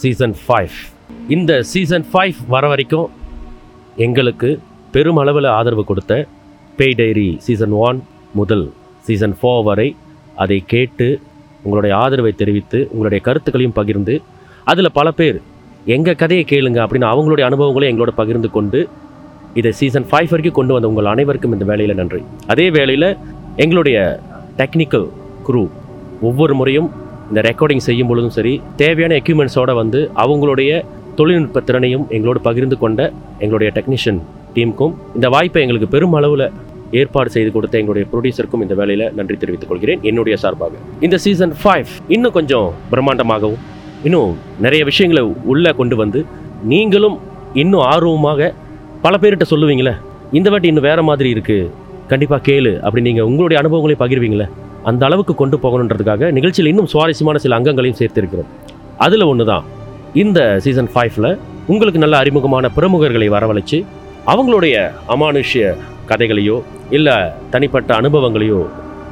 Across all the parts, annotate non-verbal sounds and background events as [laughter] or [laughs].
season five இந்த season five வர வரைக்கும் எங்களுக்கு பெருமளவில் ஆதரவு கொடுத்த பே டைரி சீசன் ஒன் முதல் சீசன் ஃபோர் வரை அதை கேட்டு உங்களுடைய ஆதரவை தெரிவித்து உங்களுடைய கருத்துக்களையும் பகிர்ந்து அதில் பல பேர் எங்கள் கதையை கேளுங்க அப்படின்னு அவங்களுடைய அனுபவங்களை எங்களோட பகிர்ந்து கொண்டு இதை சீசன் ஃபைவ் வரைக்கும் கொண்டு வந்த உங்கள் அனைவருக்கும் இந்த வேலையில் நன்றி. அதே வேளையில் எங்களுடைய டெக்னிக்கல் குரூ ஒவ்வொரு முறையும் இந்த ரெக்கார்டிங் செய்யும் பொழுதும் சரி தேவையான எக்யூப்மெண்ட்ஸோடு வந்து அவங்களுடைய தொழில்நுட்ப திறனையும் எங்களோடு பகிர்ந்து கொண்ட எங்களுடைய டெக்னீஷியன் டீமுக்கும் இந்த வாய்ப்பை எங்களுக்கு பெருமளவில் ஏற்பாடு செய்து கொடுத்த எங்களுடைய ப்ரொடியூசருக்கும் இந்த வேலையில் நன்றி தெரிவித்துக் கொள்கிறேன். என்னுடைய சார்பாக இந்த சீசன் ஃபைவ் இன்னும் கொஞ்சம் பிரம்மாண்டமாகவும் இன்னும் நிறைய விஷயங்களை உள்ளே கொண்டு வந்து நீங்களும் இன்னும் ஆர்வமாக பல பேர்கிட்ட சொல்லுவீங்களே இந்த வாட்டி இன்னும் வேறு மாதிரி இருக்குது கண்டிப்பாக கேளு அப்படி நீங்கள் உங்களுடைய அனுபவங்களை பகிர்வீங்களே? அந்த அளவுக்கு கொண்டு போகணுன்றதுக்காக நிகழ்ச்சியில் இன்னும் சுவாரஸ்யமான சில அங்கங்களையும் சேர்த்திருக்கிறோம். அதில் ஒன்று தான் இந்த சீசன் ஃபைவ்ல உங்களுக்கு நல்ல அறிமுகமான பிரமுகர்களை வரவழைச்சு அவங்களுடைய அமானுஷ்ய கதைகளையோ இல்லை தனிப்பட்ட அனுபவங்களையோ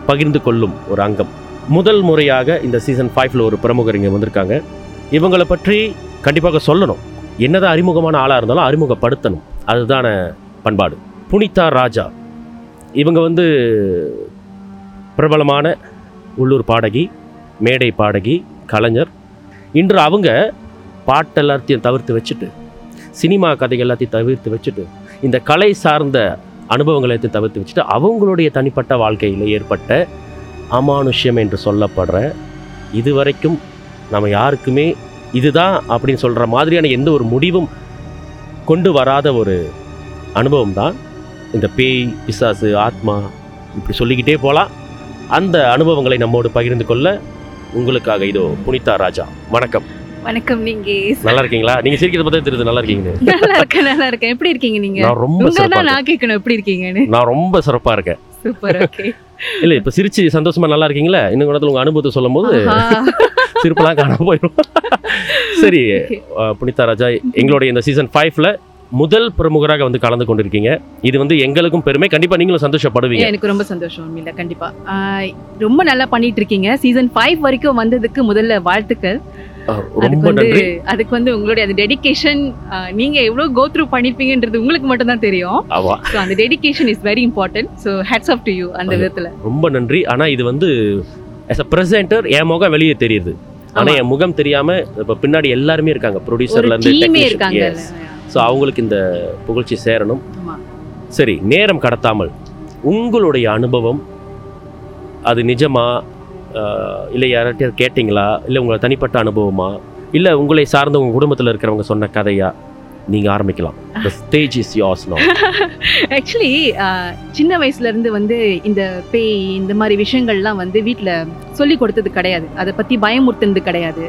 பகிர்ந்து கொள்ளும் ஒரு அங்கம். முதல் முறையாக இந்த சீசன் ஃபைவ்ல ஒரு பிரமுகர் இங்கே வந்திருக்காங்க. இவங்களை பற்றி கண்டிப்பாக சொல்லணும். என்னதான் அறிமுகமான ஆளாக இருந்தாலும் அறிமுகப்படுத்தணும். அதுதான பண்பாடு. புனிதா ராஜா. இவங்க வந்து பிரபலமான உள்ளூர் பாடகி மேடை பாடகி கலைஞர். இன்று அவங்க பாட்டு எல்லாத்தையும் தவிர்த்து வச்சுட்டு சினிமா கதை எல்லாத்தையும் தவிர்த்து வச்சுட்டு இந்த கலை சார்ந்த அனுபவங்களை தவிர்த்து வச்சுட்டு அவங்களுடைய தனிப்பட்ட வாழ்க்கையில் ஏற்பட்ட அமானுஷ்யம் என்று சொல்லப்படுற இதுவரைக்கும் நம்ம யாருக்குமே இதுதான் அப்படின்னு சொல்கிற மாதிரியான எந்த ஒரு முடிவும் கொண்டு வராத ஒரு அனுபவம் தான் இந்த பேய் பிசாசு ஆத்மா இப்படி சொல்லிக்கிட்டே போகலாம் அந்த அனுபவங்களை நம்மோடு பகிர்ந்து கொள்ள உங்களுக்காக இதோ புனிதா ராஜா. வணக்கம். வணக்கம் நீங்க நல்லா இருக்கீங்களா? நீங்க சிரிக்கிறது பார்த்தா தெரியுது நல்லா இருக்கீங்க நல்லா இருக்கேன் நல்லா இருக்கேன். எப்படி இருக்கீங்க நீங்க? நான் ரொம்ப சிறப்பா நான் கேட்கணும் எப்படி இருக்கீங்கன்னு. நான் ரொம்ப சிறப்பா இருக்கேன். Super okay. [laughs] இல்ல இப்ப சிரிச்சு சந்தோஷமா நல்லா இருக்கீங்களா? இன்னும் கூட உங்க அனுபவத்தை சொல்லும் போது சிரிப்பெல்லாம் காணாம போயிடும் [laughs] சரி புனிதா ராஜா எங்களுடைய இந்த சீசன் ஃபைவ்ல முதல் பிரமுகராக வந்து கலந்து கொண்டிருக்கீங்க. இது வந்து எங்களுக்கும் பெருமை. கண்டிப்பா நீங்களும் சந்தோஷப்படுவீங்க. எனக்கு ரொம்ப சந்தோஷம் இல்ல கண்டிப்பா. ரொம்ப நல்லா பண்ணிட்டு இருக்கீங்க சீசன் ஃபைவ் வரைக்கும் வந்ததுக்கு முதல்ல வாழ்த்துக்கள். ரொம்ப நன்றி. அதுக்கு வந்து உங்களுடைய அந்த டெடிகேஷன் நீங்க எவ்வளவு கோ த்ரூ பண்ணிருப்பீங்கன்றது உங்களுக்கு மட்டும் தான் தெரியும். ஸோ அந்த dedication is very important so hats off to you அந்த விதத்துல. ரொம்ப நன்றி. ஆனா இது வந்து as a presenter என் முகம் வெளியே தெரியுது. ஆனா. என் முகம் தெரியாம இப்ப பின்னாடி எல்லாருமே இருக்காங்க. ப்ரொடியூசர்ல இருந்து இருக்காங்க ஸோ அவங்களுக்கு இந்த புகழ்ச்சி சேரணும். சரி நேரம் கடத்தாமல் உங்களுடைய அனுபவம் அது நிஜமா இல்லை யார்கிட்டயாவது கேட்டிங்களா? இல்லை உங்களை தனிப்பட்ட அனுபவமா? இல்லை உங்களை சார்ந்த உங்கள் குடும்பத்தில் இருக்கிறவங்க சொன்ன கதையா? நீங்கள் ஆரம்பிக்கலாம். The stage is yours now. [laughs] Actually சின்ன வயசுல இருந்து வந்து இந்த பேய் இந்த மாதிரி விஷயங்கள்லாம் வந்து வீட்டில் சொல்லி கொடுத்தது கிடையாது. அதை பற்றி பயமுறுத்துனது கிடையாது.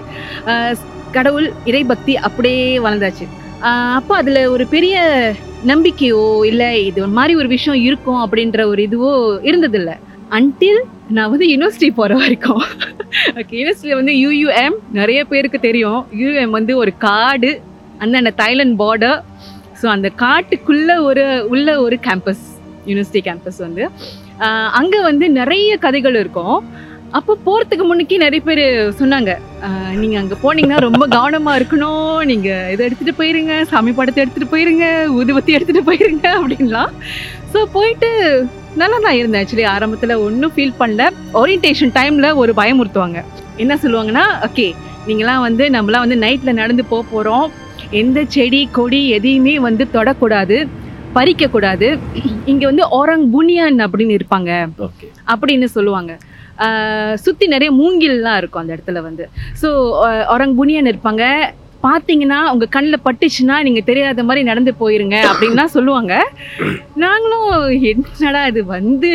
கடவுள் இறைபக்தி அப்படியே வளர்ந்தாச்சு. அப்போ அதில் ஒரு பெரிய நம்பிக்கையோ இல்லை இது ஒரு மாதிரி ஒரு விஷயம் இருக்கும் அப்படின்ற ஒரு இதுவோ இருந்ததில்லை. அன்டில் நான் வந்து யூனிவர்சிட்டி போகிற வரைக்கும். ஓகே யூனிவர்சிட்டியில் வந்து யூயூஎம் நிறைய பேருக்கு தெரியும். யூஎம் வந்து ஒரு காடு அந்த தைலண்ட் பார்டர் ஸோ அந்த காட்டுக்குள்ளே ஒரு உள்ள ஒரு கேம்பஸ் யூனிவர்சிட்டி கேம்பஸ் வந்து. அங்கே வந்து நிறைய கதைகள் இருக்கும். அப்போ போகிறதுக்கு முன்னுக்கே நிறைய பேர் சொன்னாங்க. நீங்கள் அங்கே போனீங்கன்னா ரொம்ப கவனமாக இருக்கணும். நீங்கள் இதை எடுத்துகிட்டு போயிருங்க. சாமி படத்தை எடுத்துகிட்டு போயிருங்க. ஊதுபத்தி எடுத்துகிட்டு போயிருங்க. அப்படின்லாம். ஸோ போயிட்டு நல்லா தான் இருந்தேன். ஆக்சுவலி ஆரம்பத்தில் ஒன்றும் ஃபீல் பண்ணல. ஓரியன்டேஷன் டைமில் ஒரு பயமுறுத்துவாங்க. என்ன சொல்லுவாங்கன்னா ஓகே நீங்களாம் வந்து நம்மளாம் வந்து நைட்டில் நடந்து போக போகிறோம் எந்த செடி கொடி எதையுமே வந்து தொடக்கூடாது. பறிக்கக்கூடாது. இங்கே வந்து ஓரங் புனியான் அப்படின்னு இருப்பாங்க. ஓகே. அப்படின்னு சொல்லுவாங்க. சுற்றி நிறைய மூங்கில்லாம் இருக்கும் அந்த இடத்துல வந்து. ஸோ ஒரங் புனியன் இருப்பாங்க. பார்த்தீங்கன்னா உங்கள் கண்ணில் பட்டுச்சுன்னா நீங்கள் தெரியாத மாதிரி நடந்து போயிருங்க அப்படின்லாம் சொல்லுவாங்க. நாங்களும் என்னடா இது வந்து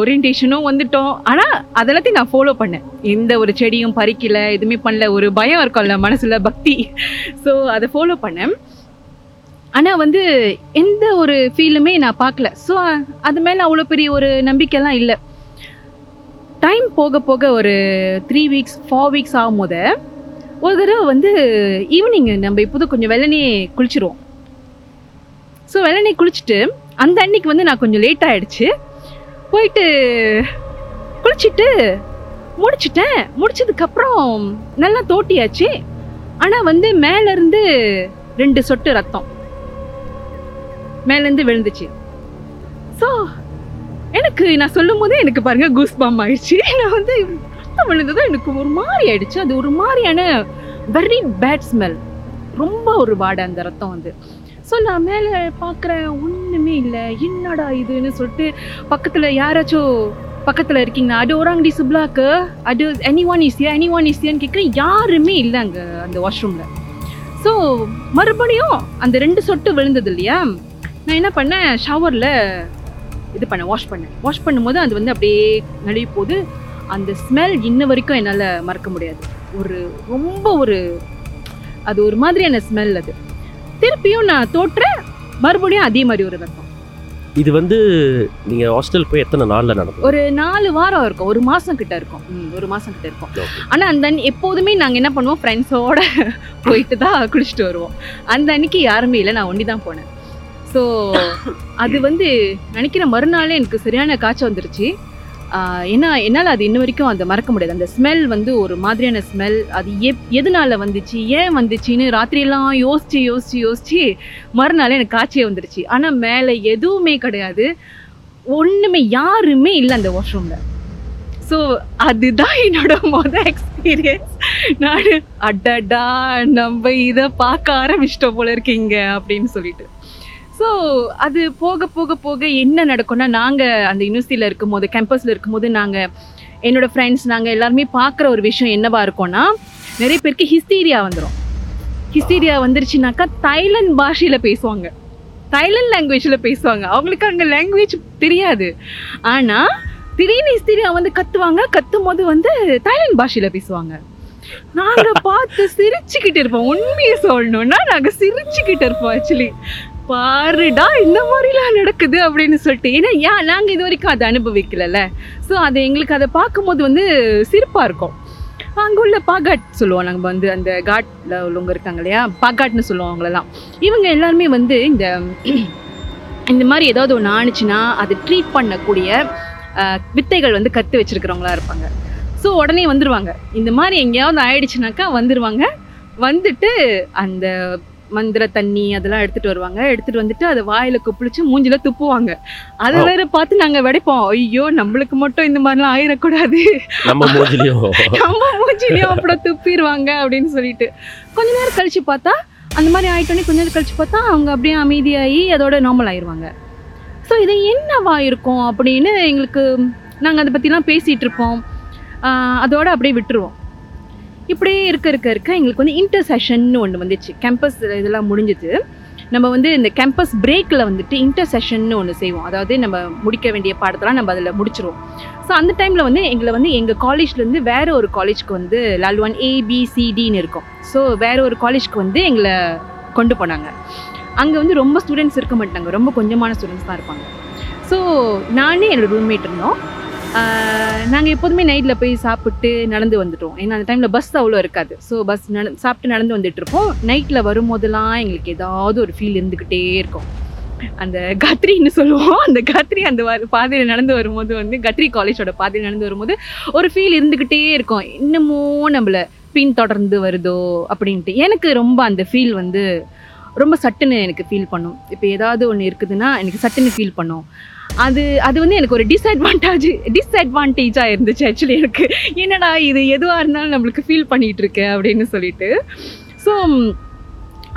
ஓரியன்டேஷனும் வந்துட்டோம். ஆனால் அதெல்லாத்தையும் நான் ஃபாலோ பண்ணேன். எந்த ஒரு செடியும் பறிக்கல எதுவுமே பண்ணல. ஒரு பயம் இருக்கும்ல மனசில் பக்தி. ஸோ அதை ஃபாலோ பண்ணேன். ஆனால் வந்து எந்த ஒரு ஃபீலுமே நான் பார்க்கல. ஸோ அது மேலே அவ்வளோ பெரிய ஒரு நம்பிக்கைலாம் இல்லை. டைம் போக போக ஒரு த்ரீ வீக்ஸ் ஃபோர் வீக்ஸ் ஆகும் போது ஒரு தடவை வந்து ஈவினிங் நம்ம இப்போது கொஞ்சம் வெள்ளனே குளிச்சிருவோம். ஸோ வெள்ளனே குளிச்சுட்டு அந்த அன்னைக்கு வந்து நான் கொஞ்சம் லேட் ஆகிடுச்சு போயிட்டு குளிச்சுட்டு முடிச்சிட்டேன். முடிச்சதுக்கப்புறம் நல்லா தோட்டியாச்சு. ஆனால் வந்து மேலேருந்து ரெண்டு சொட்டு ரத்தம். மேலேருந்து விழுந்துச்சு. ஸோ எனக்கு நான் சொல்லும் போதே எனக்கு பாருங்க கூஸ் பாம் ஆயிடுச்சு. நான் வந்து ரத்தம் விழுந்ததும் எனக்கு ஒரு மாதிரி ஆயிடுச்சு. அது ஒரு மாதிரியான வெரி பேட் ஸ்மெல் ரொம்ப ஒரு வாடை அந்த ரத்தம் வந்து. ஸோ நான் மேலே பார்க்குறேன் ஒன்றுமே இல்லை. என்னடா இதுன்னு சொல்லிட்டு பக்கத்தில் யாராச்சும் பக்கத்தில் இருக்கீங்களா? அது ஓராங்கடி சுப்லாக்கு. அது எனி ஒன் இஸ்யா எனி ஒன் இஸ்யான்னு கேட்குறேன் யாருமே இல்லை அங்கே அந்த வாஷ்ரூமில் ஸோ மறுபடியும் அந்த ரெண்டு சொட்டு விழுந்தது இல்லையா? நான் என்ன பண்ணேன்? ஷவரில் இது பண்ணேன் வாஷ் பண்ணேன் வாஷ் பண்ணும்போது அது வந்து அப்படியே நழுவி போகுது அந்த ஸ்மெல் இன்ன வரைக்கும் என்னால் மறக்க முடியாது. ஒரு ரொம்ப ஒரு அது ஒரு மாதிரியான ஸ்மெல் அது. திருப்பியும் நான் தோற்றேன் மறுபடியும் அதே மாதிரி ஒரு ரத்தம் இது வந்து நீங்கள் ஹாஸ்டல் போய் எத்தனை நாளில் நடக்கும்? ஒரு நாலு வாரம் இருக்கும். ஒரு மாசம் கிட்ட இருக்கும். ஒரு மாசம் கிட்ட இருக்கும். ஆனா அந்த எப்போதுமே நாங்க என்ன பண்ணுவோம் ஃப்ரெண்ட்ஸோட போயிட்டு தான் குளிச்சுட்டு வருவோம். அந்த அன்னைக்கு யாருமே இல்லை. நான் ஒண்டி தான் போனேன். ஸோ அது வந்து நினைக்கிற மறுநாளே எனக்கு சரியான காய்ச்சல் வந்துருச்சு. ஏன்னா என்னால் அது இன்ன வரைக்கும் அதை மறக்க முடியாது. அந்த ஸ்மெல் வந்து ஒரு மாதிரியான ஸ்மெல் அது எப் எதனால வந்துச்சு ஏன் வந்துச்சுன்னு ராத்திரியெல்லாம் யோசித்து யோசித்து யோசித்து மறுநாள் எனக்கு காய்ச்சியே வந்துருச்சு. ஆனால் மேலே எதுவுமே கிடையாது. ஒன்றுமே யாருமே இல்லை அந்த வாஷ்ரூமில் ஸோ அதுதான் என்னோட மொதல் எக்ஸ்பீரியன்ஸ் நான் அடடா நம்ம இதை பார்க்க ஆரம்பிச்சிட்டோம் போல இருக்கீங்க அப்படின்னு சொல்லிட்டு. ஸோ அது போக போக போக என்ன நடக்கும்னா நாங்கள் அந்த யூனிவர்சிட்டியில் இருக்கும்போது கேம்பஸில் இருக்கும்போது நாங்கள் என்னோடய ஃப்ரெண்ட்ஸ் நாங்கள் எல்லாருமே பார்க்குற ஒரு விஷயம் என்னவா இருக்கும்னா நிறைய பேருக்கு ஹிஸ்டீரியா வந்துடும் ஹிஸ்டீரியா வந்துருச்சுனாக்கா தைலண்ட் பாஷையில் பேசுவாங்க. தைலண்ட் லாங்குவேஜில் பேசுவாங்க. அவங்களுக்கு அங்கே லாங்குவேஜ் தெரியாது. ஆனால் திடீர்னு ஹிஸ்டீரியா வந்து கத்துவாங்க கத்தும் போது வந்து தைலண்ட் பாஷையில் பேசுவாங்க. நாங்கள் பார்த்து சிரிச்சுக்கிட்டு இருப்போம். உண்மையை சொல்லணும்னா நாங்கள் சிரிச்சுக்கிட்டு இருப்போம் ஆக்சுவலி பாருடா இந்த மாதிரிலாம் நடக்குது அப்படின்னு சொல்லிட்டு. ஏன்னா ஏன் நாங்கள் இது வரைக்கும் அதை அனுபவிக்கலல்ல. ஸோ அது எங்களுக்கு அதை பார்க்கும்போது வந்து சிரிப்பாக இருக்கும். அங்கே உள்ள பாகாட் சொல்லுவோம் நாங்கள் வந்து அந்த காட்டில் உள்ளவங்க இருக்காங்க இல்லையா? பாகாட்னு சொல்லுவோம் அவங்களெல்லாம். இவங்க எல்லாருமே வந்து இந்த இந்த மாதிரி ஏதாவது ஒன்று ஆணுச்சுன்னா அதை ட்ரீட் பண்ணக்கூடிய வித்தைகள் வந்து கற்று வச்சிருக்கிறவங்களா இருப்பாங்க. ஸோ உடனே வந்துடுவாங்க இந்த மாதிரி எங்கேயாவது ஆயிடுச்சுனாக்கா வந்துடுவாங்க வந்துட்டு அந்த மந்திர தண்ணி அதெல்லாம் எடுத்துட்டு வருவாங்க. எடுத்துட்டு வந்துட்டு அதை வாயில குப்பிளிச்சு மூஞ்சில துப்புவாங்க. அதை. வேற பார்த்து நாங்க வெடைப்போம். ஐயோ நம்மளுக்கு மட்டும் இந்த மாதிரிலாம் ஆயிடக்கூடாது. நம்ம மூஞ்சிலையும் [laughs] நம்ம மூஞ்சிலையும் அப்புறம் துப்பிடுவாங்க அப்படின்னு சொல்லிட்டு. கொஞ்ச நேரம் கழிச்சு பார்த்தா அந்த மாதிரி ஆயிட்டோன்னே கொஞ்ச நேரம் கழிச்சு பார்த்தா அவங்க அப்படியே அமைதியாகி அதோட நார்மல் ஆயிடுவாங்க ஸோ இது என்னவா இருக்கும் அப்படின்னு எங்களுக்கு நாங்கள் அதை பற்றிலாம் பேசிகிட்டு இருப்போம். ஆஹ் அதோட அப்படியே விட்டுருவோம். இப்படியே இருக்க இருக்க இருக்க எங்களுக்கு வந்து இன்டர்செஷன்னு ஒன்று வந்துச்சு. கேம்பஸ் இதெல்லாம் முடிஞ்சுது. நம்ம வந்து இந்த கேம்பஸ் பிரேக்கில் வந்துட்டு இன்டர்செஷன்னு ஒன்று செய்வோம். அதாவது நம்ம முடிக்க வேண்டிய பாடத்தெல்லாம் நம்ம அதில் முடிச்சிருவோம். ஸோ அந்த டைமில் வந்து எங்களை வந்து எங்கள் காலேஜ்லேருந்து வேறு ஒரு காலேஜ்க்கு வந்து லால்வான் ஏபிசிடின்னு இருக்கும். ஸோ வேறு ஒரு காலேஜ்க்கு வந்து எங்களை கொண்டு போனாங்க. அங்கே வந்து ரொம்ப ஸ்டூடெண்ட்ஸ் இருக்க மாட்டாங்க. ரொம்ப கொஞ்சமான ஸ்டூடெண்ட்ஸ் தான் இருப்பாங்க. ஸோ நானே என்னோட ரூம்மேட் இருந்தோம். நாங்கள் எப்போதுமே நைட்டில் போய் சாப்பிட்டு நடந்து வந்துட்டோம். ஏன்னா அந்த டைமில் பஸ் அவ்வளோ இருக்காது. ஸோ பஸ் நட சாப்பிட்டு நடந்து வந்துட்டுருப்போம் நைட்டில் வரும்போதெல்லாம் எங்களுக்கு ஏதாவது ஒரு ஃபீல் இருந்துக்கிட்டே இருக்கும். அந்த கத்ரின்னு சொல்லுவோம். அந்த கத்ரி அந்த வ- பாதையில் நடந்து வரும்போது வந்து கத்ரி காலேஜோட பாதையில் நடந்து வரும்போது ஒரு ஃபீல் இருந்துக்கிட்டே இருக்கும். இன்னமும் நம்மள பின்தொடர்ந்து வருதோ அப்படின்ட்டு. எனக்கு ரொம்ப அந்த ஃபீல் வந்து ரொம்ப சட்டுன்னு எனக்கு ஃபீல் பண்ணும். இப்போ ஏதாவது ஒன்று இருக்குதுன்னா எனக்கு சட்டுன்னு ஃபீல் பண்ணும். அது அது வந்து எனக்கு ஒரு டிஸ்அட்வான்டேஜ் டிஸ்அட்வான்டேஜாக இருந்துச்சு ஆக்சுவலி எனக்கு. என்னடா இது எதுவாக இருந்தாலும் நம்மளுக்கு ஃபீல் பண்ணிகிட்டு இருக்கேன் அப்படின்னு சொல்லிட்டு. ஸோ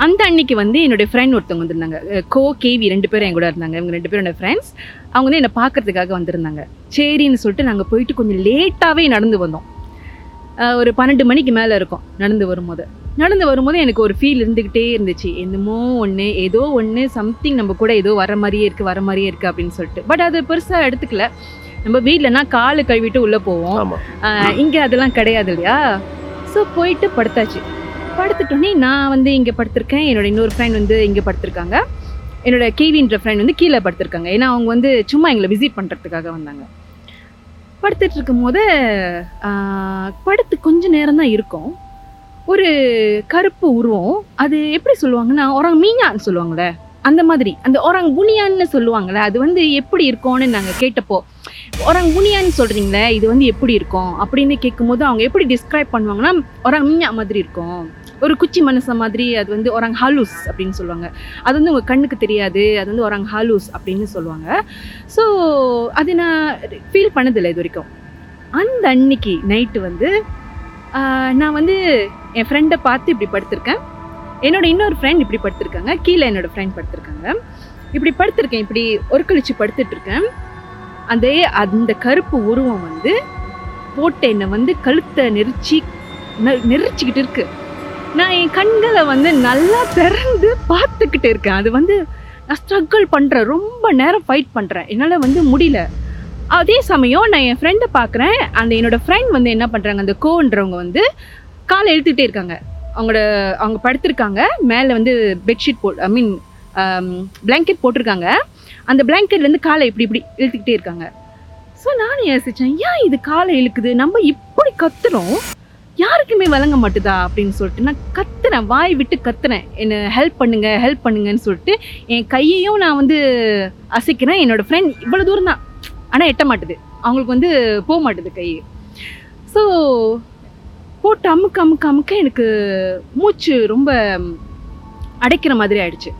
அந்த அன்னைக்கு வந்து என்னுடைய ஃப்ரெண்ட் ஒருத்தவங்க வந்திருந்தாங்க. கோ கேவி ரெண்டு பேரும் என் கூட இருந்தாங்க. இவங்க ரெண்டு பேரும் ஃப்ரெண்ட்ஸ் அவங்க வந்து என்னை பார்க்கறதுக்காக வந்திருந்தாங்க. சரின்னு சொல்லிட்டு நாங்கள் போயிட்டு கொஞ்சம் லேட்டாகவே நடந்து வந்தோம். ஒரு பன்னெண்டு மணிக்கு மேலே இருக்கும் நடந்து வரும்போது. நடந்து வரும்போது எனக்கு ஒரு ஃபீல் இருந்துக்கிட்டே இருந்துச்சு. என்னமோ ஒன்று ஏதோ ஒன்று சம்திங் நம்ம கூட ஏதோ வர மாதிரியே இருக்குது வர மாதிரியே இருக்குது அப்படின்னு சொல்லிட்டு. பட் அது பெருசாக எடுத்துக்கல. நம்ம வீட்டிலனா காலு கழுவிட்டு உள்ளே போவோம். இங்கே அதெல்லாம் கிடையாது இல்லையா? ஸோ போயிட்டு படுத்தாச்சு. படுத்துட்டோன்னே நான் வந்து இங்கே படுத்திருக்கேன். என்னோட இன்னொரு ஃப்ரெண்ட் வந்து இங்கே படுத்திருக்காங்க. என்னோட கேவின்ற ஃப்ரெண்ட் வந்து கீழே படுத்திருக்காங்க. ஏன்னா அவங்க வந்து சும்மா எங்களை விசிட் பண்ணுறதுக்காக வந்தாங்க. படுத்துட்டு இருக்கும்போது ஆஹ், படுத்து கொஞ்ச நேரம் தான் இருக்கும். ஒரு கருப்பு உருவம் அது எப்படி சொல்லுவாங்கன்னா ஒரங் மீனான்னு சொல்லுவாங்களே அந்த மாதிரி அந்த ஒரங் குனியான்னு சொல்லுவாங்களே அது வந்து எப்படி இருக்கும்னு நாங்கள் கேட்டப்போ ஒரங் குனியான்னு சொல்கிறீங்களே இது வந்து எப்படி இருக்கும்? அப்படின்னு கேட்கும்போது அவங்க எப்படி டிஸ்கிரைப் பண்ணுவாங்கன்னா ஒரங் மீனா மாதிரி இருக்கும். ஒரு குச்சி மனச மாதிரி அது வந்து ஒரங் ஹாலூஸ் அப்படின்னு சொல்லுவாங்க. அது வந்து உங்கள் கண்ணுக்கு தெரியாது அது வந்து ஒரங் ஹாலூஸ் அப்படின்னு சொல்லுவாங்க. ஸோ அது நான் ஃபீல் பண்ணதில்லை இது வரைக்கும். அந்த அன்னைக்கு நைட்டு வந்து நான் வந்து என் ஃப்ரெண்டை பார்த்து இப்படி படுத்திருக்கேன். என்னோட இன்னொரு ஃப்ரெண்ட் இப்படி படுத்திருக்காங்க. கீழே என்னோட ஃப்ரெண்ட் படுத்திருக்காங்க. இப்படி படுத்திருக்கேன். இப்படி ஒருக்கழிச்சு படுத்துட்ருக்கேன் இருக்கேன் அதே அந்த கருப்பு உருவம் வந்து போட்ட என்னை வந்து கழுத்தை நெரிச்சி நெரிச்சிக்கிட்டு இருக்கு. நான் என் கண்களை வந்து நல்லா திறந்து பார்த்துக்கிட்டு இருக்கேன். அது வந்து நான் ஸ்ட்ரகிள் பண்ணுறேன் ரொம்ப நேரம் ஃபைட் பண்ணுறேன் என்னால் வந்து முடியல. அதே சமயம் நான் என் ஃப்ரெண்டை பார்க்குறேன் அந்த என்னோடய ஃப்ரெண்ட் வந்து என்ன பண்ணுறாங்க அந்த கோன்றவங்க வந்து காலை இழுத்துக்கிட்டே இருக்காங்க. அவங்களோட அவங்க படுத்திருக்காங்க. மேலே வந்து பெட்ஷீட் போ ஐ மீன் பிளாங்கெட் போட்டிருக்காங்க. அந்த பிளாங்கெட்லேருந்து காலை இப்படி இப்படி இழுத்துக்கிட்டே இருக்காங்க. ஸோ நானும் யோசித்தேன் ஏன் இது காலை இழுக்குது? நம்ம இப்படி கத்துறோம். யாருக்குமே வழங்க மாட்டுதா? அப்படின்னு சொல்லிட்டு நான் கத்துறேன். வாய் விட்டு கத்துறேன். என்னை ஹெல்ப் பண்ணுங்க ஹெல்ப் பண்ணுங்கன்னு சொல்லிட்டு என் கையையும் நான் வந்து அசைக்கிறேன். என்னோடய ஃப்ரெண்ட் இவ்வளோ தூரம் தான். ஆனால் எட்ட மாட்டுது. அவங்களுக்கு வந்து போக மாட்டுது கை. ஸோ போட்டு அமுக்க அமுக்க அமுக்க எனக்கு மூச்சு ரொம்ப அடைக்கிற மாதிரி ஆயிடுச்சு.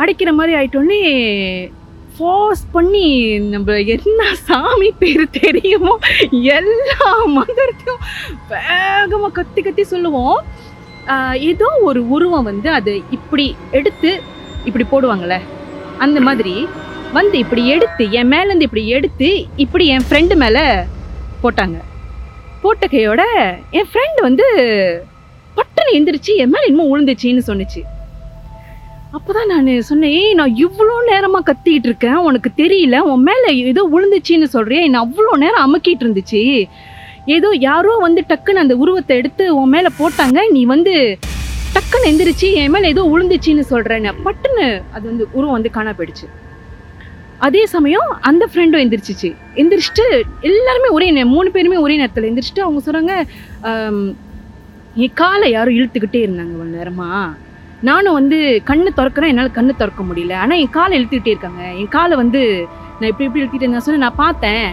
அடைக்கிற மாதிரி ஆயிட்டோடனே ஃபோர்ஸ் பண்ணி நம்ம என்ன சாமி பேர் தெரியுமோ எல்லா மந்திரத்தையும் வேகமாக கத்தி கத்தி சொல்லுவோம். ஏதோ ஒரு உருவம் வந்து அது இப்படி எடுத்து இப்படி போடுவாங்கள்ல அந்த மாதிரி வந்து இப்படி எடுத்து என் மேலேருந்து இப்படி எடுத்து இப்படி என் ஃப்ரெண்டு மேலே போட்டாங்க. போட்ட கையோட என் ஃப்ரெண்டு வந்து பட்டுன்னு எழுந்திரிச்சு என் மேலே இன்னும் விழுந்துச்சின்னு சொன்னுச்சு. அப்போதான் நான் சொன்னேன் ஏய் நான் இவ்வளோ நேரமாக கத்திக்கிட்டு இருக்கேன் உனக்கு தெரியல உன் மேலே ஏதோ விழுந்துச்சின்னு சொல்கிறேன் என்னை அவ்வளோ நேரம் அமுக்கிட்டு இருந்துச்சு? ஏதோ யாரோ வந்து டக்குன்னு அந்த உருவத்தை எடுத்து உன் மேலே போட்டாங்க நீ வந்து டக்குன்னு எந்திரிச்சு என் மேலே ஏதோ விழுந்துச்சின்னு சொல்கிறேன்னு பட்டுன்னு அது வந்து உருவம் வந்து காணா போயிடுச்சு. அதே சமயம் அந்த ஃப்ரெண்டும் எந்திரிச்சிச்சு. எந்திரிச்சிட்டு எல்லாருமே ஒரே நே மூணு பேருமே ஒரே நேரத்தில் எந்திரிச்சிட்டு அவங்க சொல்கிறாங்க என் காலை யாரும் இழுத்துக்கிட்டே இருந்தாங்க இவ்வளோ நேரமா? நானும் வந்து கண்ணு திறக்கிறேன் என்னால் கண்ணு திறக்க முடியல. ஆனால் என் காலை இழுத்துக்கிட்டே இருக்காங்க. என் காலை வந்து நான் இப்படி இப்படி இழுத்துக்கிட்டே நான் சொன்னேன் நான் பார்த்தேன்.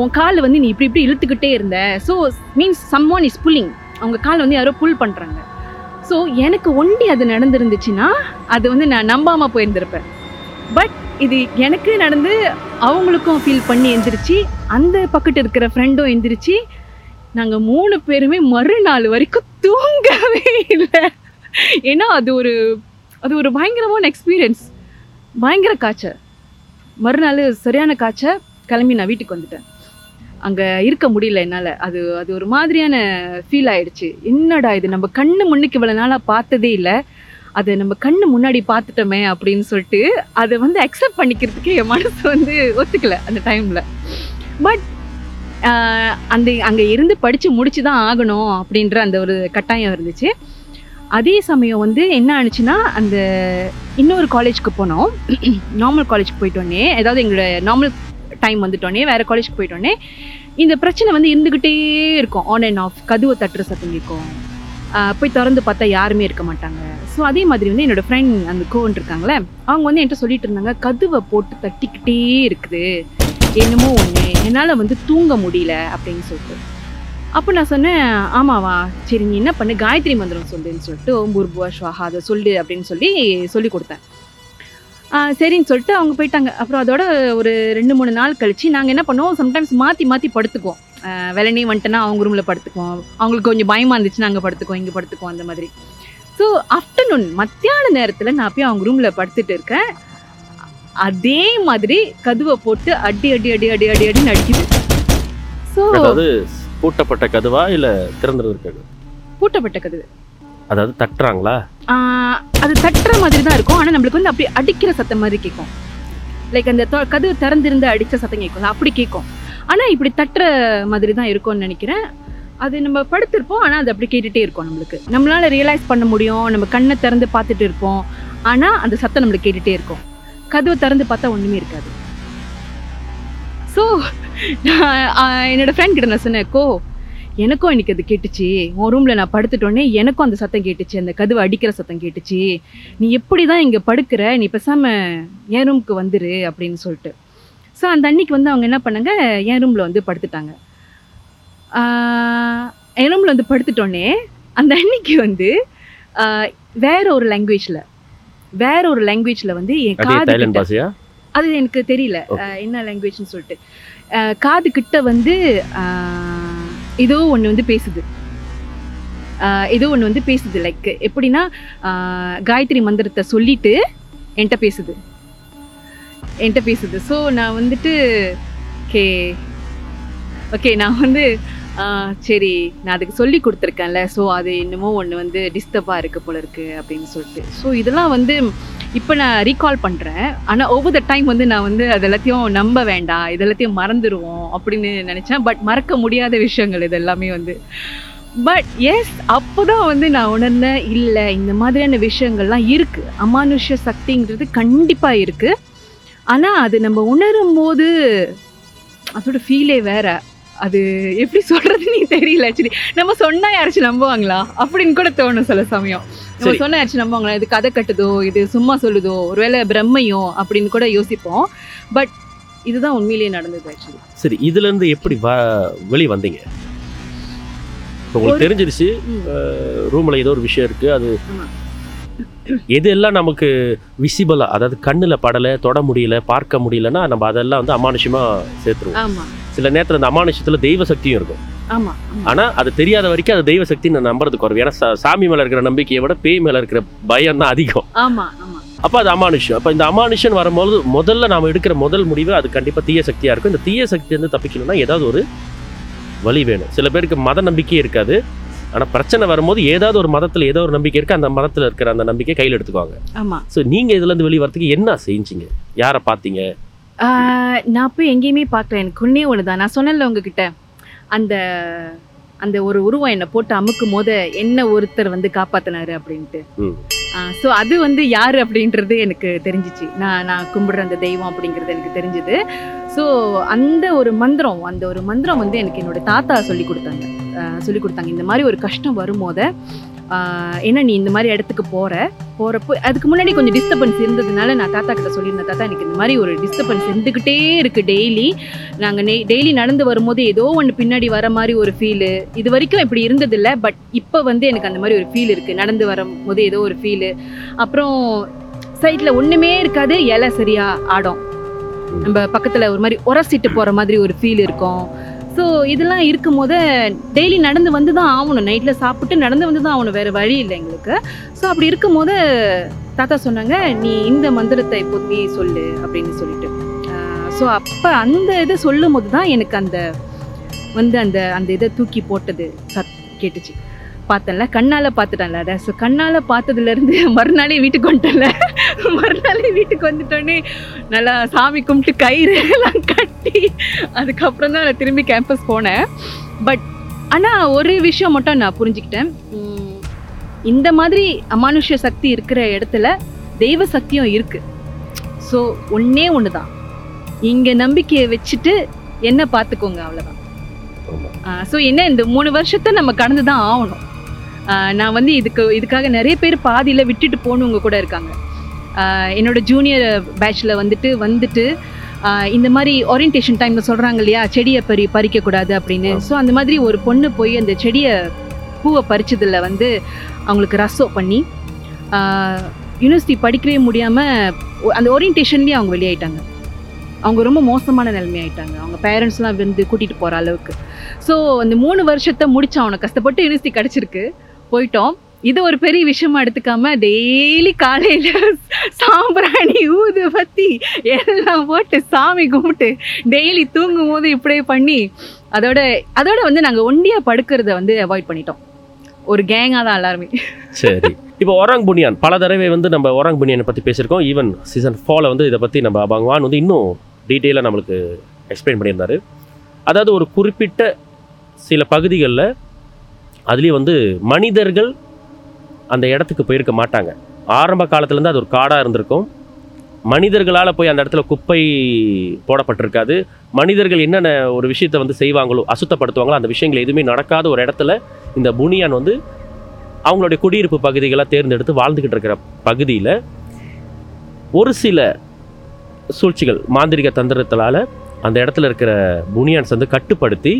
உன் கால் வந்து நீ இப்படி இப்படி இழுத்துக்கிட்டே இருந்த. So means someone is pulling அவங்க கால் வந்து யாரோ புல் பண்ணுறாங்க ஸோ எனக்கு ஒண்டி அது நடந்துருந்துச்சுன்னா அது வந்து நான் நம்பாமல் போயிருந்திருப்பேன். பட் இது எனக்கு நடந்து அவங்களுக்கும் ஃபீல் பண்ணி எந்திரிச்சு அந்த பக்கத்து இருக்கிற ஃப்ரெண்டும் எந்திரிச்சு நாங்கள் மூணு பேருமே மறுநாள் வரைக்கும் தூங்கவே இல்லை. ஏன்னா அது ஒரு அது ஒரு பயங்கரமான எக்ஸ்பீரியன்ஸ் பயங்கர காய்ச்சல். மறுநாள் சரியான காய்ச்சல் கிளம்பி நான் வீட்டுக்கு வந்துட்டேன். அங்கே இருக்க முடியல என்னால். அது அது ஒரு மாதிரியான ஃபீல் ஆயிடுச்சு. என்னடா இது? நம்ம கண்ணு முன்னுக்கு இவ்வளோ நாளாக பார்த்ததே இல்லை. அதை நம்ம கண்ணு முன்னாடி பார்த்துட்டோமே அப்படின்னு சொல்லிட்டு அதை வந்து அக்செப்ட் பண்ணிக்கிறதுக்கு என் மனசு வந்து ஒத்துக்கல அந்த டைமில் பட் அந்த அங்கே இருந்து படித்து முடிச்சு தான் ஆகணும் அப்படின்ற அந்த ஒரு கட்டாயம் இருந்துச்சு. அதே சமயம் வந்து என்ன ஆணுச்சுன்னா அந்த இன்னொரு காலேஜ்க்கு போனோம். நார்மல் காலேஜ் போயிட்டோன்னே ஏதாவது எங்களோட நார்மல் டைம் வந்துட்டோன்னே வேறு காலேஜ்க்கு போயிட்டோன்னே இந்த பிரச்சனை வந்து இருந்துக்கிட்டே இருக்கும். ஆன் அண்ட் ஆஃப் கதவை தட்டுற சத்தம் இருக்கும் போய் திறந்து பார்த்தா யாருமே இருக்க மாட்டாங்க. ஸோ அதே மாதிரி வந்து என்னோட ஃப்ரெண்ட் அந்த கோவன் இருக்காங்களே அவங்க வந்து என்கிட்ட சொல்லிட்டு இருந்தாங்க கதவை போட்டு தட்டிக்கிட்டே இருக்குது. என்னமோ ஒன்று என்னால் வந்து தூங்க முடியல. அப்படின்னு சொல்லிட்டு. அப்போ நான் சொன்னேன் ஆமாவா. சரி நீ என்ன பண்ணு? காயத்ரி மந்திரம் சொல்லுன்னு சொல்லிட்டு ஓம் பூர்புவா ஸ்வாஹா அதை சொல்லு. அப்படின்னு சொல்லி சொல்லி கொடுத்தேன். சரின்னு சொல்லிட்டு அவங்க போயிட்டாங்க. அப்புறம் அதோட ஒரு ரெண்டு மூணு நாள் கழிச்சு நாங்கள் என்ன பண்ணுவோம் சம்டைம்ஸ் மாற்றி மாற்றி படுத்துக்குவோம். ஆ, வெள்ளனே வந்துட்டேன்னா அவங்க ரூமில் படுத்துக்குவோம். அவங்களுக்கு கொஞ்சம் பயமாக இருந்துச்சு நாங்கள் படுத்துக்குவோம் இங்கே படுத்துக்குவோம் அந்த மாதிரி. ஸோ ஆஃப்டர்நூன் மத்தியான நேரத்தில் நான் போய் அவங்க ரூமில் படுத்துட்டு இருக்கேன். அதே மாதிரி கதுவை போட்டு அடி அடி அடி அடி அடி அடின்னு அடிக்குது. ஸோ அதாவது பூட்டப்பட்ட கதவா இல்லை திறந்துருக்க பூட்டப்பட்ட கதவு. அதாவது தட்டுறாங்களா? அது தட்டுற மாதிரி தான் இருக்கும். ஆனால் நம்மளுக்கு வந்து அப்படி அடிக்கிற சத்தம் மாதிரி கேட்கும். லைக் அந்த கதவு திறந்திருந்து அடித்த சத்தம் கேட்கும் அப்படி கேட்கும். ஆனால் இப்படி தட்டுற மாதிரி தான் இருக்கும்னு நினைக்கிறேன். அது நம்ம படுத்திருப்போம் ஆனால் அது அப்படி கேட்டுகிட்டே இருக்கும் நம்மளுக்கு. நம்மளால் ரியலைஸ் பண்ண முடியும் நம்ம கண்ணை திறந்து பார்த்துட்டு இருப்போம் ஆனால் அந்த சத்தம் நம்மளுக்கு கேட்டுகிட்டே இருக்கும். கதவை திறந்து பார்த்தா ஒன்றுமே இருக்காது. ஸோ என்னோடய ஃப்ரெண்ட் கிட்ட நான் சொன்னேன் கோ எனக்கும் இன்னைக்கு அது கேட்டுச்சு. உன் ரூமில் நான் படுத்துட்டோன்னே எனக்கும் அந்த சத்தம் கேட்டுச்சு அந்த கதவை அடிக்கிற சத்தம் கேட்டுச்சு. நீ எப்படி தான் இங்கே படுக்கிற? நீ பேசாமல் என் ரூமுக்கு வந்துரு அப்படின்னு சொல்லிட்டு. ஸோ அந்த அன்னைக்கு வந்து அவங்க என்ன பண்ணாங்க? என் ரூமில் வந்து படுத்துட்டாங்க. ஆஹ் என் ரூமில் வந்து படுத்துட்டோன்னே அந்த அன்னைக்கு வந்து வேற ஒரு லாங்குவேஜில் வேற ஒரு லாங்குவேஜில் வந்து என் காது அது எனக்கு தெரியல. என்ன லாங்குவேஜ்னு சொல்லிட்டு. காது கிட்ட வந்து ஏதோ ஒன்று வந்து பேசுது. ஏதோ ஒன்று வந்து பேசுது. லைக் எப்படின்னா காயத்ரி மந்திரத்தை சொல்லிட்டு என்கிட்ட பேசுது. என்கிட்ட பேசுது. ஸோ நான் வந்துட்டு ஓகே ஓகே நான் வந்து சரி நான் அதுக்கு சொல்லி கொடுத்துருக்கேன்ல. ஸோ அது என்னமோ ஒன்று வந்து டிஸ்டர்பாக இருக்குது போல இருக்குது அப்படின்னு சொல்லிட்டு. ஸோ இதெல்லாம் வந்து இப்போ நான் ரீகால் பண்ணுறேன் ஆனால் ஓவர் த டைம் வந்து நான் வந்து அது எல்லாத்தையும் நம்ப வேண்டாம். இது எல்லாத்தையும் மறந்துடுவோம் அப்படின்னு நினச்சேன். பட் மறக்க முடியாத விஷயங்கள் இது எல்லாமே வந்து. பட் எஸ் அப்போ தான் வந்து நான் உணர்ந்தேன் இல்லை இந்த மாதிரியான விஷயங்கள்லாம் இருக்குது அமானுஷ்ய சக்திங்கிறது கண்டிப்பாக இருக்குது ஆனால் அது நம்ம உணரும் போது அதோட ஃபீலே வேறு. அது எப்படி சொல்றதுன்னு தெரியல ஆக்சுவலி நம்ம சொன்னா யாராச்சும் நம்புவாங்களா? அப்படின்னு கூட தோணும் சில சமயம். நம்ம சரி. சொன்னா யாராச்சும் நம்புவாங்களா? இது கதை கட்டுதோ இது சும்மா சொல்லுதோ ஒருவேளை பிரம்மையோ அப்படின்னு கூட யோசிப்போம். பட் இதுதான் உண்மையிலேயே நடந்தது ஆக்சுவலி சரி இதுல இருந்து எப்படி வ வெளியே வந்தீங்க? உங்களுக்கு தெரிஞ்சிருச்சு ரூம்ல ஏதோ ஒரு விஷயம் இருக்கு அது. எது எல்லாம் நமக்கு விசிபிளா அதாவது கண்ணுல படல தொட முடியல பார்க்க முடியலன்னா நம்ம அதெல்லாம் வந்து அமானுஷ்யமா சேர்த்துருவோம். ஆமா. சில நேரத்துல அந்த அமானுஷ்யத்துல தெய்வ சக்தியும் இருக்கும். ஆமா ஆமா. ஆனா அது தெரியாத வரைக்கும் அது தெய்வ சக்தி நான் நம்புறது குறைவு. ஏன்னா சாமி மேல இருக்கிற நம்பிக்கையை விட பேய் மேல இருக்கிற பயம் தான் அதிகம். அப்ப அது அமானுஷ்யம். அப்ப இந்த அமானுஷ்யம் வரும்போது முதல்ல நாம எடுக்கிற முதல் முடிவு அது கண்டிப்பா தீய சக்தியா இருக்கும். இந்த தீய சக்தி வந்து தப்பிக்கணும்னா ஏதாவது ஒரு வழி வேணும். சில பேருக்கு மத நம்பிக்கையே இருக்காது. ஆனா பிரச்சனை வரும்போது ஏதாவது ஒரு மதத்துல ஏதோ ஒரு நம்பிக்கை இருக்கு. அந்த மதத்துல இருக்கிற அந்த நம்பிக்கை கையில் எடுத்துக்குவாங்க. ஸோ நீங்க இதுல இருந்து வெளியே வரதுக்கு என்ன செஞ்சீங்க? யாரை பார்த்தீங்க? நான் போய் எங்கேயுமே பார்க்கல. எனக்கு ஒன்றே ஒன்று தான் நான் சொன்னேன்ல உங்ககிட்ட அந்த அந்த ஒரு உருவம் என்னை போட்டு அமுக்கும் போது என்ன ஒருத்தர் வந்து காப்பாத்தினாரு அப்படின்ட்டு. ஸோ அது வந்து யார் அப்படின்றது எனக்கு தெரிஞ்சிச்சு. நான் நான் கும்பிடுற அந்த தெய்வம் அப்படிங்கிறது எனக்கு தெரிஞ்சுது. ஸோ அந்த ஒரு மந்திரம் அந்த ஒரு மந்திரம் வந்து எனக்கு என்னோட தாத்தா சொல்லி கொடுத்தாங்க. சொல்லி கொடுத்தாங்க. இந்த மாதிரி ஒரு கஷ்டம் வரும்போது ஆஹ் என்ன நீ இந்த மாதிரி இடத்துக்கு போகிற போகிறப்போ அதுக்கு முன்னாடி கொஞ்சம் டிஸ்டர்பன்ஸ் இருந்ததுனால நான் தாத்தா கிட்ட சொல்லியிருந்தேன் தாத்தா எனக்கு இந்த மாதிரி ஒரு டிஸ்டர்பன்ஸ் இருந்துக்கிட்டே இருக்குது டெய்லி நாங்கள் டெய்லி நடந்து வரும்போது ஏதோ ஒன்று பின்னாடி வர மாதிரி ஒரு ஃபீலு இது வரைக்கும் இப்படி இருந்ததில்ல பட் இப்போ வந்து எனக்கு அந்த மாதிரி ஒரு ஃபீல் இருக்குது நடந்து வரும்போது ஏதோ ஒரு ஃபீலு அப்புறம் சைட்டில் ஒன்றுமே இருக்காது இலை சரியாக ஆடும். நம்ம பக்கத்தில் ஒரு மாதிரி உரசிட்டு போகிற மாதிரி ஒரு ஃபீல் இருக்கும். ஸோ இதெல்லாம் இருக்கும் போது டெய்லி நடந்து வந்து தான் ஆகணும். நைட்டில் சாப்பிட்டு நடந்து வந்து தான் ஆகணும். வேறு வழி இல்லை எங்களுக்கு. ஸோ அப்படி இருக்கும் போது தாத்தா சொன்னாங்க நீ இந்த மந்திரத்தை இப்போதைக்கு சொல்லு அப்படின்னு சொல்லிட்டு. ஸோ அப்போ அந்த இதை சொல்லும் போது தான் எனக்கு அந்த வந்து அந்த அந்த இதை தூக்கி போட்டது சத் கேட்டுச்சு. பார்த்தேன்ல கண்ணால் பார்த்துட்டேன்ல அதை. ஸோ கண்ணால் பார்த்ததுலேருந்து [laughs] மறுநாளே வீட்டுக்கு வந்துட்டேன்ல. [laughs] மறுநாளே வீட்டுக்கு வந்துட்டோன்னே நல்லா சாமி கும்பிட்டு கயிறு எல்லாம் கட்டி அதுக்கப்புறம் தான் நான் திரும்பி கேம்பஸ் போனேன். பட் ஆனால் ஒரு விஷயம் மட்டும் நான் புரிஞ்சுக்கிட்டேன். இந்த மாதிரி அமானுஷ்ய சக்தி இருக்கிற இடத்துல தெய்வ சக்தியும் இருக்கு. ஸோ ஒன்னே ஒன்று தான் இங்கே நம்பிக்கையை வச்சுட்டு என்ன பார்த்துக்கோங்க அவ்வளோதான். ஸோ என்ன இந்த மூணு வருஷத்தை நம்ம கடந்து தான் ஆகணும் நான் வந்து இதுக்கு இதுக்காக நிறைய பேர் பாதியில் விட்டுட்டு போனவங்க கூட இருக்காங்க. என்னோட ஜூனியர் பேட்ச்சில் வந்துட்டு வந்துட்டு இந்த மாதிரி ஓரியன்டேஷன் டைமில் சொல்கிறாங்க இல்லையா செடியை பறி பறிக்கக்கூடாது அப்படின்னு. ஸோ அந்த மாதிரி ஒரு பொண்ணு போய் அந்த செடியை பூவை பறிச்சதில் வந்து அவங்களுக்கு ரசம் பண்ணி யூனிவர்சிட்டி படிக்கவே முடியாமல் அந்த ஓரியன்டேஷன்லேயே அவங்க வெளியாயிட்டாங்க. அவங்க ரொம்ப மோசமான நிலைமை ஆயிட்டாங்க அவங்க பேரண்ட்ஸ்லாம் வந்து கூட்டிகிட்டு போகிற அளவுக்கு. ஸோ அந்த மூணு வருஷத்தை முடிச்சான் அவனை கஷ்டப்பட்டு யூனிவர்சிட்டி கிடச்சிருக்கு போயிட்டோம். இது ஒரு பெரிய விஷயமா எடுத்துக்காம டெய்லி காலையில் சாம்பிராணி ஊது பற்றி எல்லாம் போட்டு சாமி கும்பிட்டு டெய்லி தூங்கும் போது இப்படியே பண்ணி அதோட அதோட வந்து நாங்கள் ஒண்டியாக படுக்கிறத வந்து அவாய்ட் பண்ணிட்டோம். ஒரு கேங்காக தான் எல்லாருமே. சரி. இப்போ ஒராங் புனியான் பல தடவை வந்து நம்ம ஒராங் புனியானை பற்றி பேசியிருக்கோம். ஈவன் சீசன் ஃபோரில் வந்து இதை பற்றி நம்ம பகவான் வந்து இன்னும் டீட்டெயிலாக நம்மளுக்கு எக்ஸ்பிளைன் பண்ணியிருந்தாரு. அதாவது ஒரு குறிப்பிட்ட சில பகுதிகளில் அதுலேயும் வந்து மனிதர்கள் அந்த இடத்துக்கு போயிருக்க மாட்டாங்க. ஆரம்ப காலத்துலேருந்து அது ஒரு காடாக இருந்திருக்கும். மனிதர்களால் போய் அந்த இடத்துல குப்பை போடப்பட்டிருக்காது. மனிதர்கள் என்னென்ன ஒரு விஷயத்தை வந்து செய்வாங்களோ அசுத்தப்படுத்துவாங்களோ அந்த விஷயங்கள் எதுவுமே நடக்காத ஒரு இடத்துல இந்த புனியான் வந்து அவங்களுடைய குடியிருப்பு பகுதிகளாக தேர்ந்தெடுத்து வாழ்ந்துக்கிட்டு இருக்கிற பகுதியில் ஒரு சில சூழ்ச்சிகள் மாந்திரிக தந்திரத்தினால் அந்த இடத்துல இருக்கிற புனியான்ஸ் வந்து கட்டுப்படுத்தி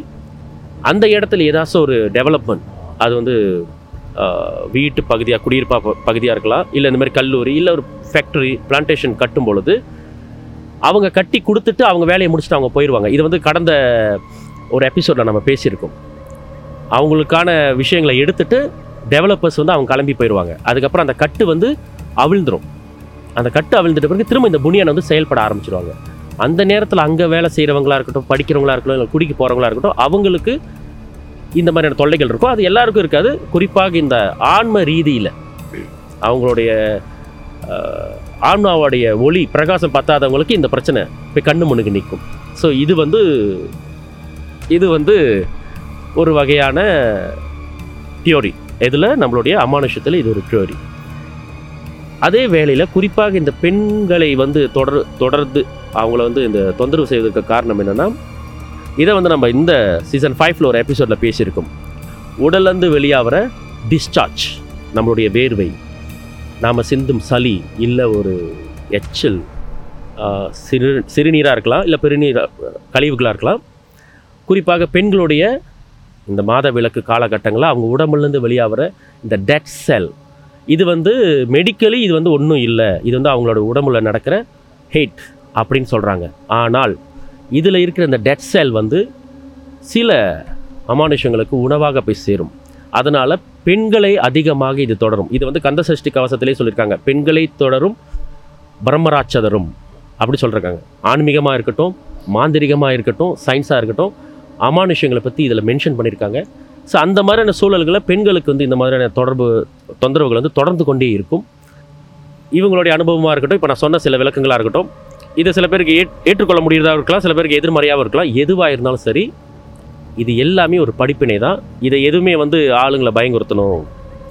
அந்த இடத்துல ஏதாச்சும் ஒரு டெவலப்மெண்ட் அது வந்து வீட்டு பகுதியாக குடியிருப்பா பகுதியாக இருக்கலாம். இல்லை இந்த மாதிரி கல்லூரி இல்லை ஒரு ஃபேக்ட்ரி பிளான்டேஷன் கட்டும் பொழுது அவங்க கட்டி கொடுத்துட்டு அவங்க வேலையை முடிச்சுட்டு அவங்க போயிடுவாங்க இது வந்து கடந்த ஒரு எபிசோடில் நம்ம பேசியிருக்கோம். அவங்களுக்கான விஷயங்களை எடுத்துட்டு டெவலப்பர்ஸ் வந்து அவங்க கிளம்பி போயிடுவாங்க அதுக்கப்புறம் அந்த கட்டு வந்து அவிழ்ந்துடும் அந்த கட்டு அவிழ்ந்துட்ட பிறகு திரும்ப இந்த புனியான் வந்து செயல்பட ஆரம்பிச்சிருவாங்க. அந்த நேரத்தில் அங்கே வேலை செய்கிறவங்களா இருக்கட்டும் படிக்கிறவங்களா இருக்கட்டும் இல்லை குடிக்க போகிறவங்களா இருக்கட்டும் அவங்களுக்கு இந்த மாதிரியான தொல்லைகள் இருக்கும் அது எல்லாருக்கும் இருக்காது. குறிப்பாக இந்த ஆன்ம ரீதியில். அவங்களுடைய ஆன்மாவுடைய ஒளி பிரகாசம் பத்தாதவங்களுக்கு இந்த பிரச்சனை இப்போ கண்ணு முன்னுக்கு நிற்கும். ஸோ இது வந்து இது வந்து ஒரு வகையான தியோரி இதில் நம்மளுடைய அமானுஷத்தில் இது ஒரு தியோரி அதே வேளையில் குறிப்பாக இந்த பெண்களை வந்து தொடர் தொடர்ந்து அவங்கள வந்து இந்த தொந்தரவு செய்வதற்கு காரணம் என்னென்னா இதை வந்து நம்ம இந்த சீசன் ஃபைவ்ல ஒரு எபிசோடில் பேசியிருக்கோம். உடல்லேருந்து வெளியாகிற டிஸ்சார்ஜ் நம்மளுடைய வேர்வை. நாம் சிந்தும் சளி இல்லை ஒரு எச்சல் சிறு சிறுநீராக இருக்கலாம் இல்லை பெருநீராக கழிவுகளாக இருக்கலாம். குறிப்பாக பெண்களுடைய இந்த மாத விளக்கு காலகட்டங்களில் அவங்க உடம்புலேருந்து வெளியாகிற இந்த டெட் செல் இது வந்து மெடிக்கலி இது வந்து ஒன்றும் இல்லை. இது வந்து அவங்களோட உடம்புல நடக்கிற ஹெயிட் அப்படின்னு சொல்கிறாங்க ஆனால் இதில் இருக்கிற இந்த டெட் செல் வந்து சில அமானுஷங்களுக்கு உணவாக போய் சேரும். அதனால் பெண்களை அதிகமாக இது தொடரும். இது வந்து கந்த சஷ்டி கவசத்திலே சொல்லியிருக்காங்க. பெண்களை தொடரும் பிரம்மராட்சதரும் அப்படி சொல்லியிருக்காங்க. ஆன்மீகமாக இருக்கட்டும் மாந்திரிகமாக இருக்கட்டும் சயின்ஸாக இருக்கட்டும் அமானுஷங்களை பற்றி இதில் மென்ஷன் பண்ணியிருக்காங்க. ஸோ அந்த மாதிரியான சூழல்களை பெண்களுக்கு வந்து இந்த மாதிரியான தொடர்பு தொந்தரவுகள் வந்து தொடர்ந்து கொண்டே இருக்கும். இவங்களுடைய அனுபவமாக இருக்கட்டும் இப்போ நான் சொன்ன சில விளக்கங்களாக இருக்கட்டும் இதை சில பேருக்கு ஏற் ஏற்றுக்கொள்ள முடியறதா இருக்கலாம் சில பேருக்கு எதிர்மறையாகவும் இருக்கலாம். எதுவாக இருந்தாலும் சரி இது எல்லாமே ஒரு படிப்பினை தான். இதை எதுவுமே வந்து ஆளுங்களை பயங்குறுத்தணும்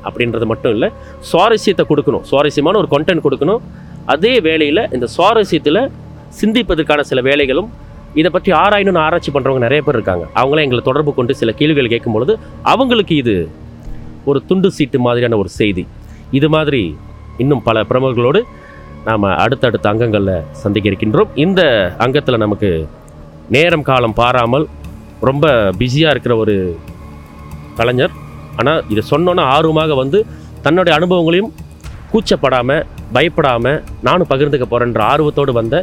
அப்படின்றது மட்டும் இல்லை சுவாரஸ்யத்தை கொடுக்கணும். சுவாரஸ்யமான ஒரு கண்டென்ட் கொடுக்கணும். அதே வேளையில் இந்த சுவாரஸ்யத்தில் சிந்திப்பதற்கான சில வேலைகளும் இதை பற்றி ஆராயணும்னு ஆராய்ச்சி பண்ணுறவங்க நிறைய பேர் இருக்காங்க. அவங்களாம் எங்களை தொடர்பு கொண்டு சில கேள்விகள் கேட்கும்பொழுது அவங்களுக்கு இது ஒரு துண்டு சீட்டு மாதிரியான ஒரு செய்தி. இது மாதிரி இன்னும் பல பிரமுகர்களோடு நாம் அடுத்தடுத்த அங்கங்களில் சந்திக்க இருக்கின்றோம். இந்த அங்கத்தில் நமக்கு நேரம் காலம் பாராமல் ரொம்ப பிஸியாக இருக்கிற ஒரு கலைஞர். ஆனால் இதை சொன்னோன்னா ஆர்வமாக வந்து தன்னுடைய அனுபவங்களையும் கூச்சப்படாமல் பயப்படாமல் நானும் பகிர்ந்துக்க போகிறேன்ற ஆர்வத்தோடு வந்த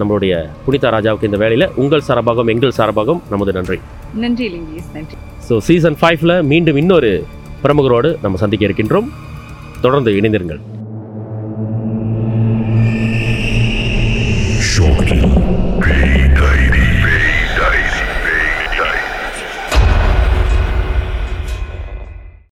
நம்மளுடைய புனிதா ராஜாவுக்கு இந்த வேலையில் உங்கள் சார்பாகவும் எங்கள் சார்பாகவும் நமது நன்றி. நன்றி நன்றி. ஸோ சீசன் ஃபைவ்ல மீண்டும் இன்னொரு பிரமுகரோடு நம்ம சந்திக்க இருக்கின்றோம். தொடர்ந்து இணைந்திருங்கள்.